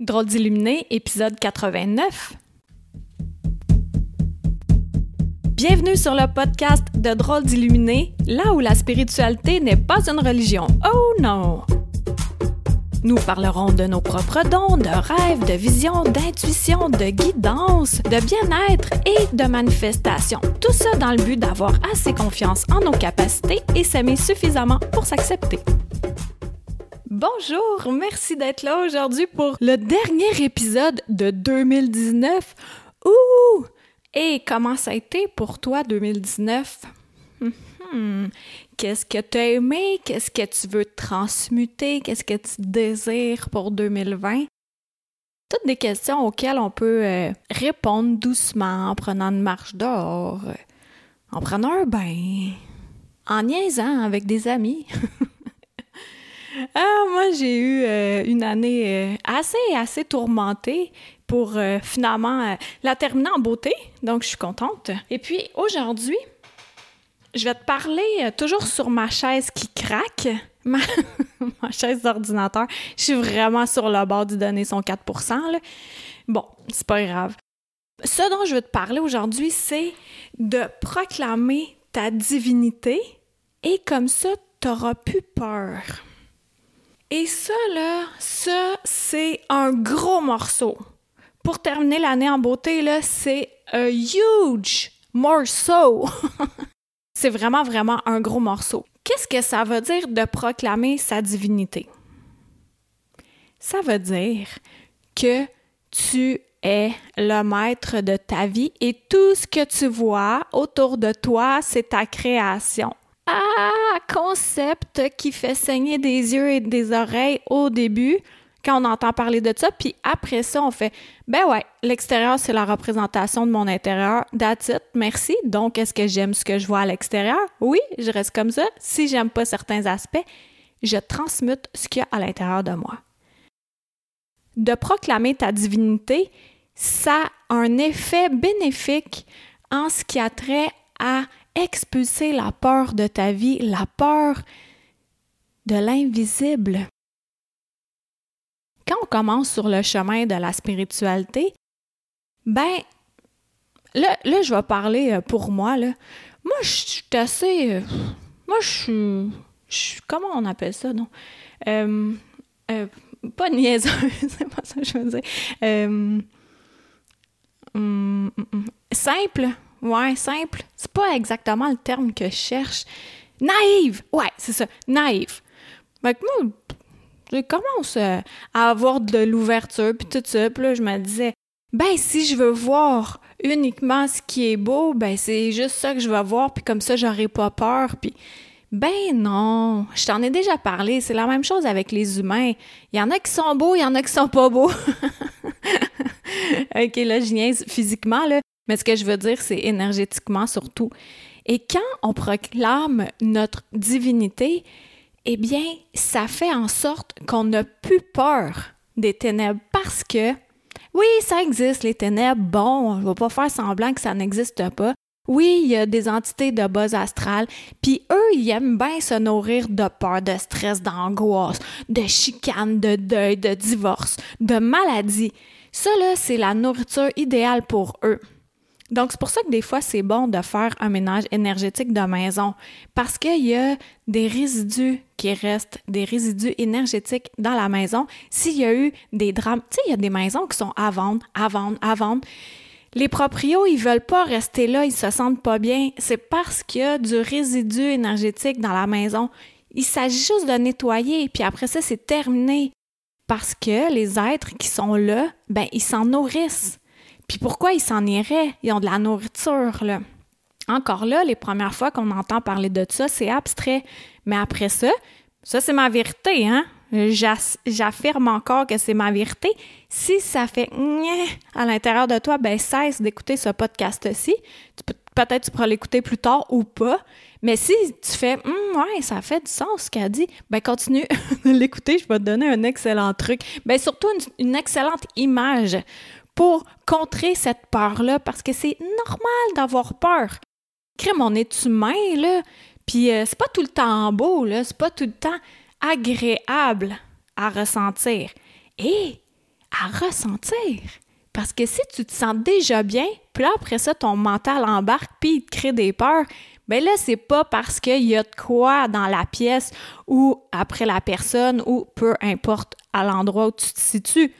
Drôle d'illuminé, épisode 89. Bienvenue sur le podcast de Drôle d'illuminé, là où la spiritualité n'est pas une religion. Oh non! Nous parlerons de nos propres dons, de rêves, de visions, d'intuition, de guidance, de bien-être et de manifestation. Tout ça dans le but d'avoir assez confiance en nos capacités et s'aimer suffisamment pour s'accepter. Bonjour, merci d'être là aujourd'hui pour le dernier épisode de 2019. Ouh! Et comment ça a été pour toi 2019? Hmm, qu'est-ce que tu as aimé? Qu'est-ce que tu veux transmuter? Qu'est-ce que tu désires pour 2020? Toutes des questions auxquelles on peut euh, répondre doucement en prenant une marche dehors, euh, en prenant un bain, en niaisant avec des amis. ah, moi, j'ai eu euh, une année assez, assez tourmentée pour finalement la terminer en beauté. Donc, je suis contente. Et puis, aujourd'hui, je vais te parler euh, toujours sur ma chaise qui craque, ma, chaise d'ordinateur. Je suis vraiment sur le bord de donner son 4 là. Bon, c'est pas grave. Ce dont je veux te parler aujourd'hui, c'est de proclamer ta divinité et comme ça, tu n'auras plus peur. Et ça, là, ça, c'est un gros morceau. Pour terminer l'année en beauté, là, c'est un huge morceau. C'est vraiment, vraiment un gros morceau. Qu'est-ce que ça veut dire de proclamer sa divinité? Ça veut dire que tu es le maître de ta vie et tout ce que tu vois autour de toi, c'est ta création. Ah, concept qui fait saigner des yeux et des oreilles au début, quand on entend parler de ça, puis après ça, on fait ben ouais, l'extérieur, c'est la représentation de mon intérieur. That's it, merci. Donc, est-ce que j'aime ce que je vois à l'extérieur? Oui, je reste comme ça. Si j'aime pas certains aspects, je transmute ce qu'il y a à l'intérieur de moi. De proclamer ta divinité, ça a un effet bénéfique en ce qui a trait à expulser la peur de ta vie, la peur de l'invisible quand on commence sur le chemin de la spiritualité, ben, là, là je vais parler euh, pour moi, là. Moi, je suis assez. Euh, moi, je suis. Comment on appelle ça, non? Euh, pas niaiseuse, c'est pas ça que je veux dire. Hum, hum, hum, simple, ouais, simple. C'est pas exactement le terme que je cherche. Naïve, ouais, c'est ça, naïve. Fait moi, je commence euh, à avoir de l'ouverture, puis tout ça. Puis là, je me disais, ben, si je veux voir uniquement ce qui est beau, ben, c'est juste ça que je vais voir, puis comme ça, j'aurai pas peur. Puis, ben non, je t'en ai déjà parlé, c'est la même chose avec les humains. Il y en a qui sont beaux, il y en a qui sont pas beaux. OK, là, je niaise physiquement, là. Mais ce que je veux dire, c'est énergétiquement surtout. Et quand on proclame notre divinité, eh bien, ça fait en sorte qu'on n'a plus peur des ténèbres parce que, oui, ça existe, les ténèbres, bon, je ne vais pas faire semblant que ça n'existe pas. Oui, il y a des entités de bas astral, puis eux, ils aiment bien se nourrir de peur, de stress, d'angoisse, de chicane, de deuil, de divorce, de maladie. Ça, là, c'est la nourriture idéale pour eux. Donc, c'est pour ça que des fois, c'est bon de faire un ménage énergétique de maison parce qu'il y a des résidus qui restent, des résidus énergétiques dans la maison. S'il y a eu des drames, tu sais, il y a des maisons qui sont à vendre, à vendre, à vendre. Les proprios, ils veulent pas rester là, ils se sentent pas bien. C'est parce qu'il y a du résidu énergétique dans la maison. Il s'agit juste de nettoyer, puis après ça, c'est terminé. Parce que les êtres qui sont là, ben, ils s'en nourrissent. Puis pourquoi ils s'en iraient? Ils ont de la nourriture, là. Encore là, les premières fois qu'on entend parler de ça, c'est abstrait. Mais après ça, ça c'est ma vérité, hein? J'affirme encore que c'est ma vérité. Si ça fait à l'intérieur de toi, ben cesse d'écouter ce podcast-ci. Peut-être tu pourras l'écouter plus tard ou pas. Mais si tu fais hum, ouais, ça fait du sens ce qu'elle dit, ben continue de l'écouter, je vais te donner un excellent truc. Ben surtout une excellente image pour contrer cette peur-là parce que c'est normal d'avoir peur. Crème, on est humain, là, puis euh, c'est pas tout le temps beau, là, c'est pas tout le temps agréable à ressentir. Et à ressentir. Parce que si tu te sens déjà bien, puis après ça, ton mental embarque, puis il te crée des peurs, ben là, c'est pas parce qu'il y a de quoi dans la pièce ou après la personne ou peu importe à l'endroit où tu te situes.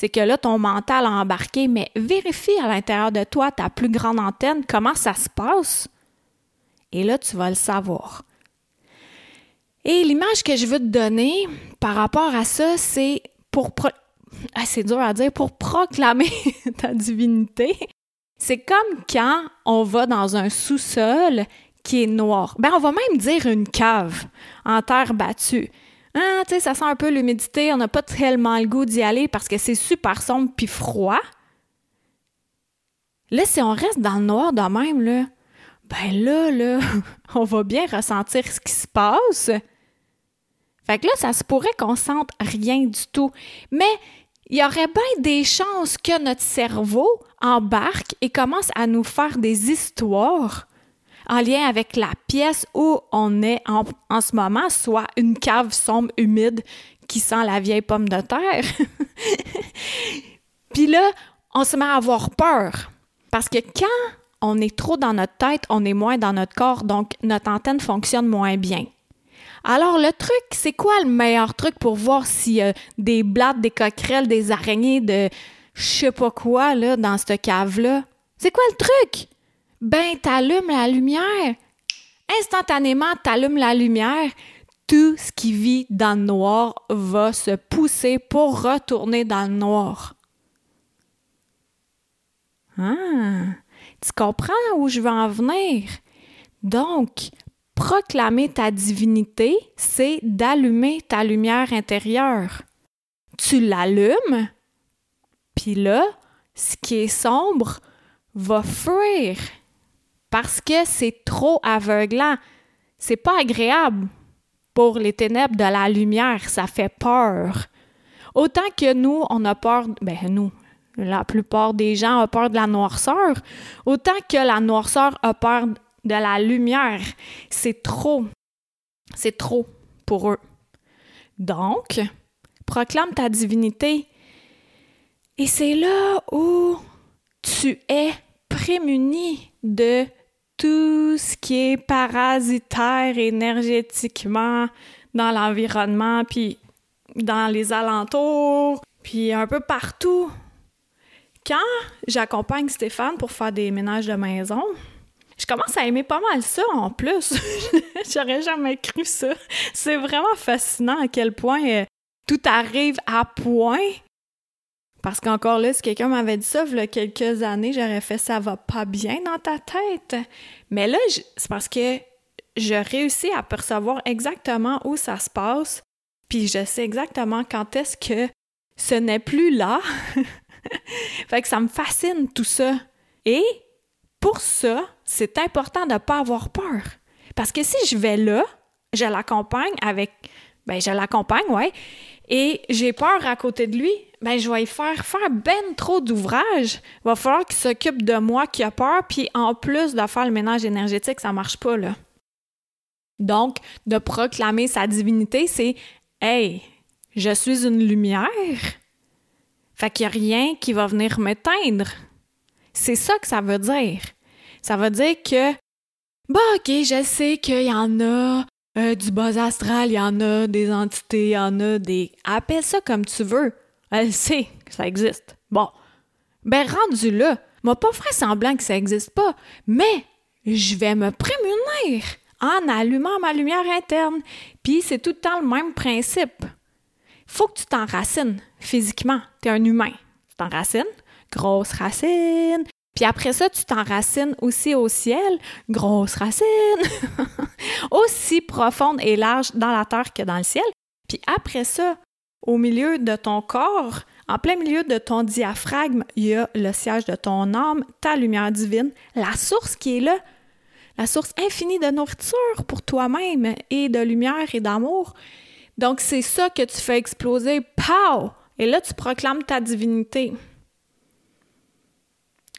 C'est que là, ton mental a embarqué, mais vérifie à l'intérieur de toi, ta plus grande antenne, comment ça se passe. Et là, tu vas le savoir. Et l'image que je veux te donner par rapport à ça, c'est pour... Ah, c'est dur à dire, pour proclamer ta divinité. C'est comme quand on va dans un sous-sol qui est noir. Ben, on va même dire une cave en terre battue. Ah, ça sent un peu l'humidité, on n'a pas tellement le goût d'y aller parce que c'est super sombre puis froid. Là, si on reste dans le noir de même, là, ben là, là, on va bien ressentir ce qui se passe. Fait que là, ça se pourrait qu'on sente rien du tout. Mais il y aurait bien des chances que notre cerveau embarque et commence à nous faire des histoires en lien avec la pièce où on est en, ce moment, soit une cave sombre, humide, qui sent la vieille pomme de terre. Puis là, on se met à avoir peur. Parce que quand on est trop dans notre tête, on est moins dans notre corps, donc notre antenne fonctionne moins bien. Alors, le truc, c'est quoi le meilleur truc pour voir s'il y a des blattes, des coquerelles, des araignées, de je sais pas quoi, là, dans cette cave-là? C'est quoi le truc? Ben, t'allumes la lumière. Instantanément, t'allumes la lumière. Tout ce qui vit dans le noir va se pousser pour retourner dans le noir. Ah, tu comprends où je veux en venir? Donc, proclamer ta divinité, c'est d'allumer ta lumière intérieure. Tu l'allumes, puis là, ce qui est sombre va fuir parce que c'est trop aveuglant. C'est pas agréable pour les ténèbres de la lumière, ça fait peur. Autant que nous, on a peur, ben nous, la plupart des gens ont peur de la noirceur, autant que la noirceur a peur de la lumière. C'est trop. C'est trop pour eux. Donc, proclame ta divinité. Et c'est là où tu es prémuni de tout ce qui est parasitaire énergétiquement dans l'environnement, puis dans les alentours, puis un peu partout. Quand j'accompagne Stéphane pour faire des ménages de maison, je commence à aimer pas mal ça en plus. J'aurais jamais cru ça. C'est vraiment fascinant à quel point euh, tout arrive à point. Parce qu'encore là, si quelqu'un m'avait dit ça il y a quelques années, j'aurais fait ça va pas bien dans ta tête. Mais là, c'est parce que je réussis à percevoir exactement où ça se passe, puis je sais exactement quand est-ce que ce n'est plus là. fait que ça me fascine tout ça. Et pour ça, c'est important de ne pas avoir peur. Parce que si je vais là, je l'accompagne avec. Ben, je l'accompagne, ouais. Et j'ai peur à côté de lui, ben, je vais y faire faire ben trop d'ouvrages. Il va falloir qu'il s'occupe de moi qui a peur, puis en plus de faire le ménage énergétique, ça marche pas, là. Donc, de proclamer sa divinité, c'est Hey, je suis une lumière. Fait qu'il n'y a rien qui va venir m'éteindre. C'est ça que ça veut dire. Ça veut dire que, bah, ok, je sais qu'il y en a euh, du bas astral, il y en a des entités, il y en a des. Appelle ça comme tu veux. Elle sait que ça existe. Bon. Ben, rendu là, m'a pas fait semblant que ça existe pas, mais je vais me prémunir en allumant ma lumière interne. Puis c'est tout le temps le même principe. Faut que tu t'enracines physiquement. Tu es un humain. Tu t'enracines, grosse racine. Puis après ça, tu t'enracines aussi au ciel, grosse racine, aussi profonde et large dans la terre que dans le ciel. Puis après ça, au milieu de ton corps, en plein milieu de ton diaphragme, il y a le siège de ton âme, ta lumière divine, la source qui est là, la source infinie de nourriture pour toi-même et de lumière et d'amour. Donc c'est ça que tu fais exploser, pow! Et là, tu proclames ta divinité.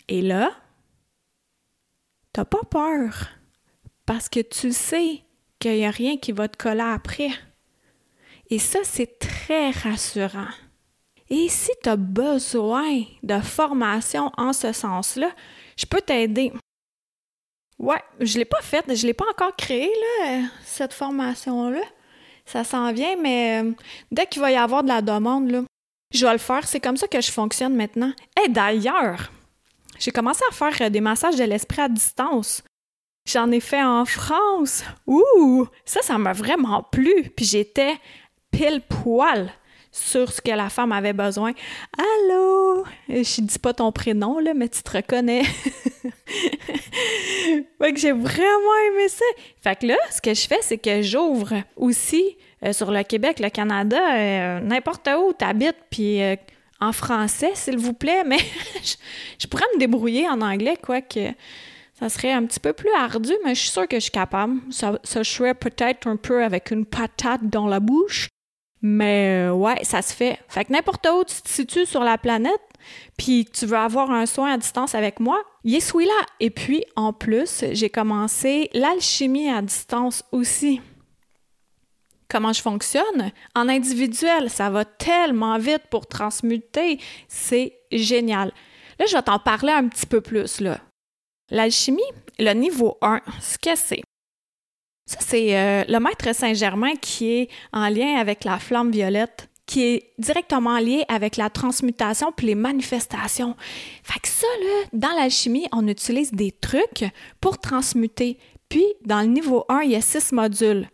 Et là, t'as pas peur parce que tu sais qu'il n'y a rien qui va te coller après. Et ça, c'est très rassurant. Et si tu as besoin de formation en ce sens-là, je peux t'aider. Ouais, je l'ai pas faite, je l'ai pas encore créée, là, cette formation-là. Ça s'en vient, mais euh, dès qu'il va y avoir de la demande, là, je vais le faire. C'est comme ça que je fonctionne maintenant. Et d'ailleurs, j'ai commencé à faire euh, des massages de l'esprit à distance. J'en ai fait en France. Ouh! Ça, ça m'a vraiment plu. Puis j'étais pile poil sur ce que la femme avait besoin. Allô? Je dis pas ton prénom, là, mais tu te reconnais. fait que j'ai vraiment aimé ça. Fait que là, ce que je fais, c'est que j'ouvre aussi euh, sur le Québec, le Canada, euh, n'importe où tu habites, puis euh, en français, s'il vous plaît, mais je, pourrais me débrouiller en anglais, quoique ça serait un petit peu plus ardu, mais je suis sûre que je suis capable. Ça, ça serait peut-être un peu avec une patate dans la bouche, mais euh, ouais, ça se fait. Fait que n'importe où tu te situes sur la planète, puis tu veux avoir un soin à distance avec moi, y celui-là. Et puis, en plus, j'ai commencé l'alchimie à distance aussi. Comment je fonctionne? En individuel, ça va tellement vite pour transmuter. C'est génial. Là, je vais t'en parler un petit peu plus, là. L'alchimie, le niveau 1, ce que c'est? Ça, c'est euh, le maître Saint-Germain qui est en lien avec la flamme violette, qui est directement lié avec la transmutation puis les manifestations. Fait que ça, là, dans l'alchimie, on utilise des trucs pour transmuter. Puis, dans le niveau 1, il y a six modules.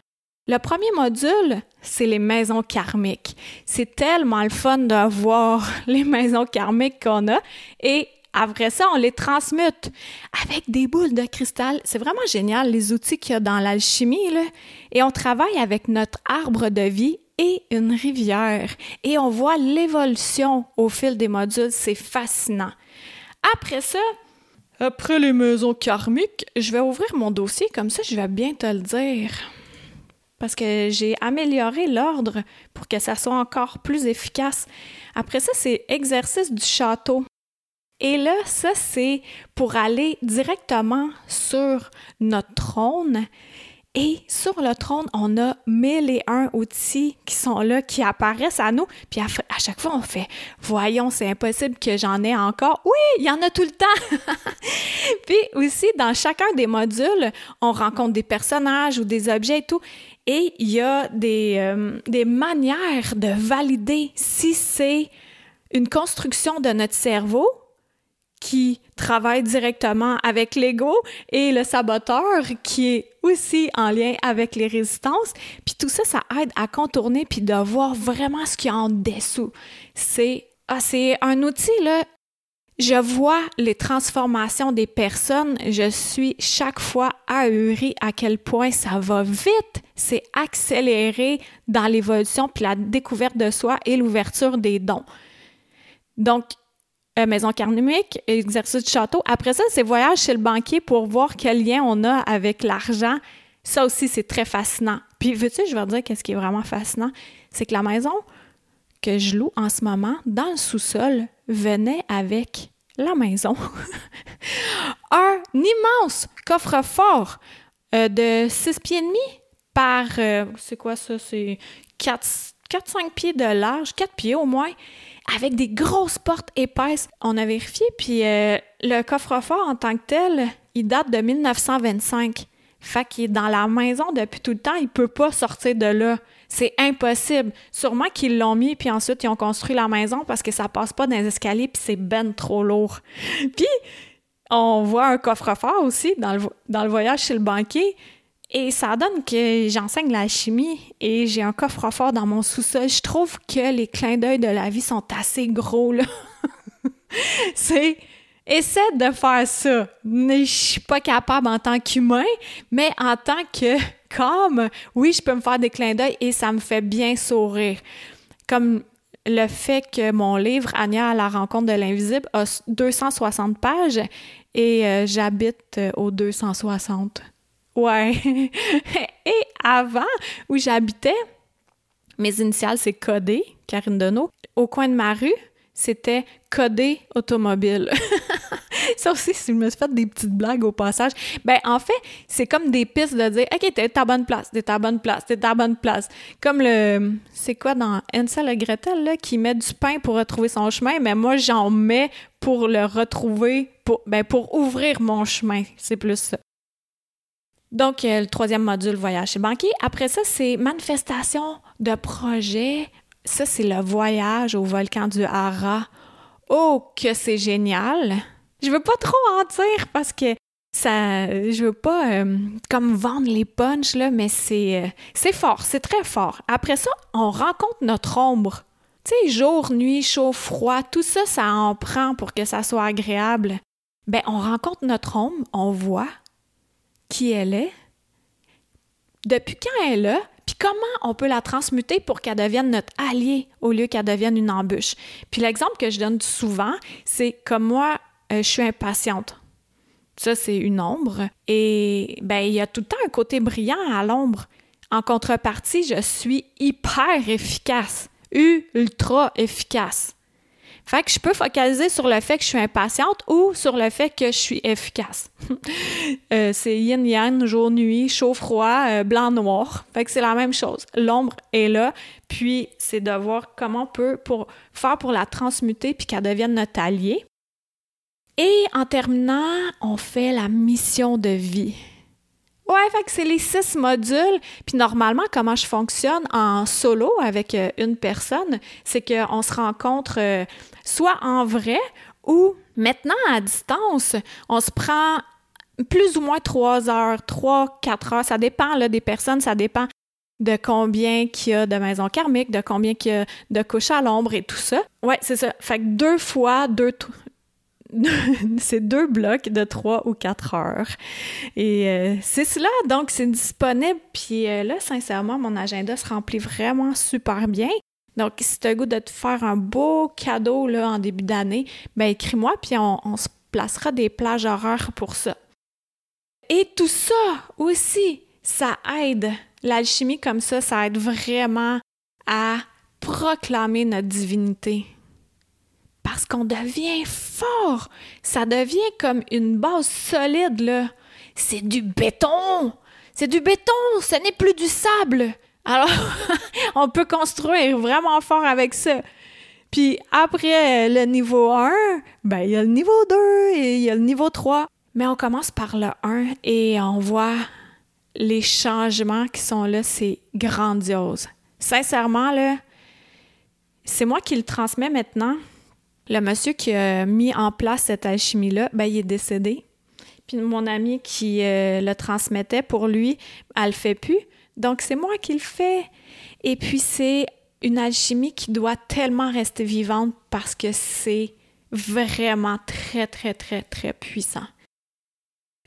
Le premier module, c'est les maisons karmiques. C'est tellement le fun de voir les maisons karmiques qu'on a et après ça, on les transmute avec des boules de cristal. C'est vraiment génial, les outils qu'il y a dans l'alchimie. Là. Et on travaille avec notre arbre de vie et une rivière. Et on voit l'évolution au fil des modules. C'est fascinant. Après ça, après les maisons karmiques, je vais ouvrir mon dossier, comme ça je vais bien te le dire. Parce que j'ai amélioré l'ordre pour que ça soit encore plus efficace. Après ça, c'est exercice du château. Et là, ça, c'est pour aller directement sur notre trône. Et sur le trône, on a mille et un outils qui sont là, qui apparaissent à nous. Puis à, chaque fois, on fait Voyons, c'est impossible que j'en ai encore. Oui, il y en a tout le temps. Puis aussi, dans chacun des modules, on rencontre des personnages ou des objets et tout. Et il y a des, euh, des manières de valider si c'est une construction de notre cerveau qui travaille directement avec l'ego et le saboteur qui est aussi en lien avec les résistances. Puis tout ça, ça aide à contourner puis de voir vraiment ce qu'il y a en dessous. C'est ah, c'est un outil là. Je vois les transformations des personnes. Je suis chaque fois ahurie à quel point ça va vite. C'est accéléré dans l'évolution puis la découverte de soi et l'ouverture des dons. Donc, euh, maison karmique, exercice du château. Après ça, c'est voyage chez le banquier pour voir quel lien on a avec l'argent. Ça aussi, c'est très fascinant. Puis, veux-tu, je vais te dire qu'est-ce qui est vraiment fascinant? C'est que la maison que je loue en ce moment, dans le sous-sol, venait avec la maison. un immense coffre-fort euh, de 6 pieds et demi par, euh, c'est quoi ça? C'est 4-5 pieds de large, 4 pieds au moins avec des grosses portes épaisses. On a vérifié, puis euh, le coffre-fort en tant que tel, il date de 1925. Fait qu'il est dans la maison depuis tout le temps, il peut pas sortir de là. C'est impossible. Sûrement qu'ils l'ont mis, puis ensuite ils ont construit la maison parce que ça passe pas dans les escaliers, puis c'est ben trop lourd. puis on voit un coffre-fort aussi dans le, dans le voyage chez le banquier. Et ça donne que j'enseigne la chimie et j'ai un coffre-fort dans mon sous-sol. Je trouve que les clins d'œil de la vie sont assez gros, là. C'est essaie de faire ça. Je suis pas capable en tant qu'humain, mais en tant que comme, oui, je peux me faire des clins d'œil et ça me fait bien sourire. Comme le fait que mon livre Anya à la rencontre de l'invisible a 260 pages et euh, j'habite euh, au 260. Ouais. Et avant, où j'habitais, mes initiales, c'est Codé, Karine Deneau. Au coin de ma rue, c'était Codé Automobile. ça aussi, si je me suis fait des petites blagues au passage. Ben, en fait, c'est comme des pistes de dire, OK, t'es à bonne place, t'es à bonne place, t'es à bonne place. Comme le, c'est quoi dans Ansel et Gretel, là, qui met du pain pour retrouver son chemin, mais moi, j'en mets pour le retrouver, pour, ben, pour ouvrir mon chemin. C'est plus ça. Donc, euh, le troisième module, voyage chez banquier. Après ça, c'est manifestation de projet. Ça, c'est le voyage au volcan du Hara. Oh, que c'est génial! Je veux pas trop en dire parce que ça, je veux pas euh, comme vendre les punchs, là, mais c'est, euh, c'est fort, c'est très fort. Après ça, on rencontre notre ombre. Tu sais, jour, nuit, chaud, froid, tout ça, ça en prend pour que ça soit agréable. Ben, on rencontre notre ombre, on voit, qui elle est, depuis quand elle est là, puis comment on peut la transmuter pour qu'elle devienne notre allié au lieu qu'elle devienne une embûche. Puis l'exemple que je donne souvent, c'est comme moi, euh, je suis impatiente. Ça, c'est une ombre. Et ben, il y a tout le temps un côté brillant à l'ombre. En contrepartie, je suis hyper efficace, ultra efficace. Fait que je peux focaliser sur le fait que je suis impatiente ou sur le fait que je suis efficace. Euh, c'est yin-yang, jour-nuit, chaud-froid, euh, blanc-noir. Fait que c'est la même chose. L'ombre est là, puis c'est de voir comment on peut pour, faire pour la transmuter puis qu'elle devienne notre allié. Et en terminant, on fait la mission de vie. Ouais, fait que c'est les six modules. Puis normalement, comment je fonctionne en solo avec euh, une personne, c'est qu'on se rencontre soit en vrai ou maintenant à distance, on se prend plus ou moins trois heures, trois, quatre heures. Ça dépend des personnes, ça dépend de combien qu'il y a de maisons karmiques, de combien qu'il y a de couches à l'ombre et tout ça. Ouais, c'est ça. Fait que deux fois, deux, c'est deux blocs de trois ou quatre heures. Et euh, c'est cela, donc c'est disponible. Puis euh, là, sincèrement, mon agenda se remplit vraiment super bien. Donc, si tu as le goût de te faire un beau cadeau là, en début d'année, ben écris-moi, puis on, se placera des plages horaires pour ça. Et tout ça aussi, ça aide. L'alchimie comme ça, ça aide vraiment à proclamer notre divinité parce qu'on devient fort. Ça devient comme une base solide, là. C'est du béton. C'est du béton, ce n'est plus du sable. Alors, on peut construire vraiment fort avec ça. Puis après le niveau 1, ben il y a le niveau 2 et il y a le niveau 3. Mais on commence par le 1 et on voit les changements qui sont là, c'est grandiose. Sincèrement, là, c'est moi qui le transmets maintenant. Le monsieur qui a mis en place cette alchimie-là, ben, il est décédé. Puis mon amie qui euh, le transmettait pour lui, elle le fait plus. Donc c'est moi qui le fais. Et puis c'est une alchimie qui doit tellement rester vivante parce que c'est vraiment très, très, très, très puissant.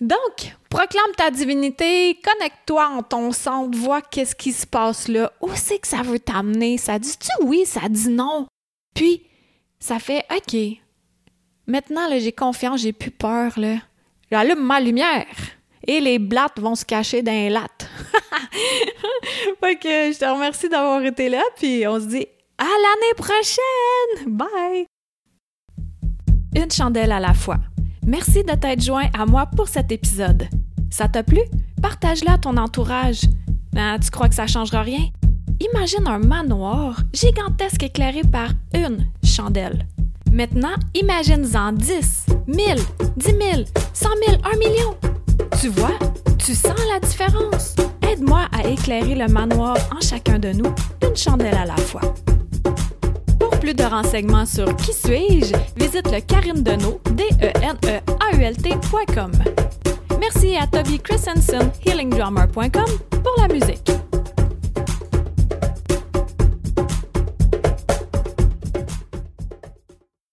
Donc, proclame ta divinité, connecte-toi en ton centre, vois qu'est-ce qui se passe là, où c'est que ça veut t'amener, ça dit-tu oui, ça dit non. Puis, ça fait OK. Maintenant, j'ai confiance, j'ai plus peur. Là. J'allume ma lumière et les blattes vont se cacher dans les lattes. fait que je te remercie d'avoir été là, puis on se dit à l'année prochaine! Bye! Une chandelle à la fois. Merci de t'être joint à moi pour cet épisode. Ça t'a plu? Partage-la à ton entourage. Ah, tu crois que ça changera rien? Imagine un manoir gigantesque éclairé par une chandelle. Maintenant, imagine-en 10, 1000, 10 000, 100 000, 1 million. Tu vois, tu sens la différence. Aide-moi à éclairer le manoir en chacun de nous, une chandelle à la fois. Pour plus de renseignements sur Qui suis-je, visite le Karine Deneau, d e n e a u l Merci à Toby Christensen, healingdrummer.com, pour la musique.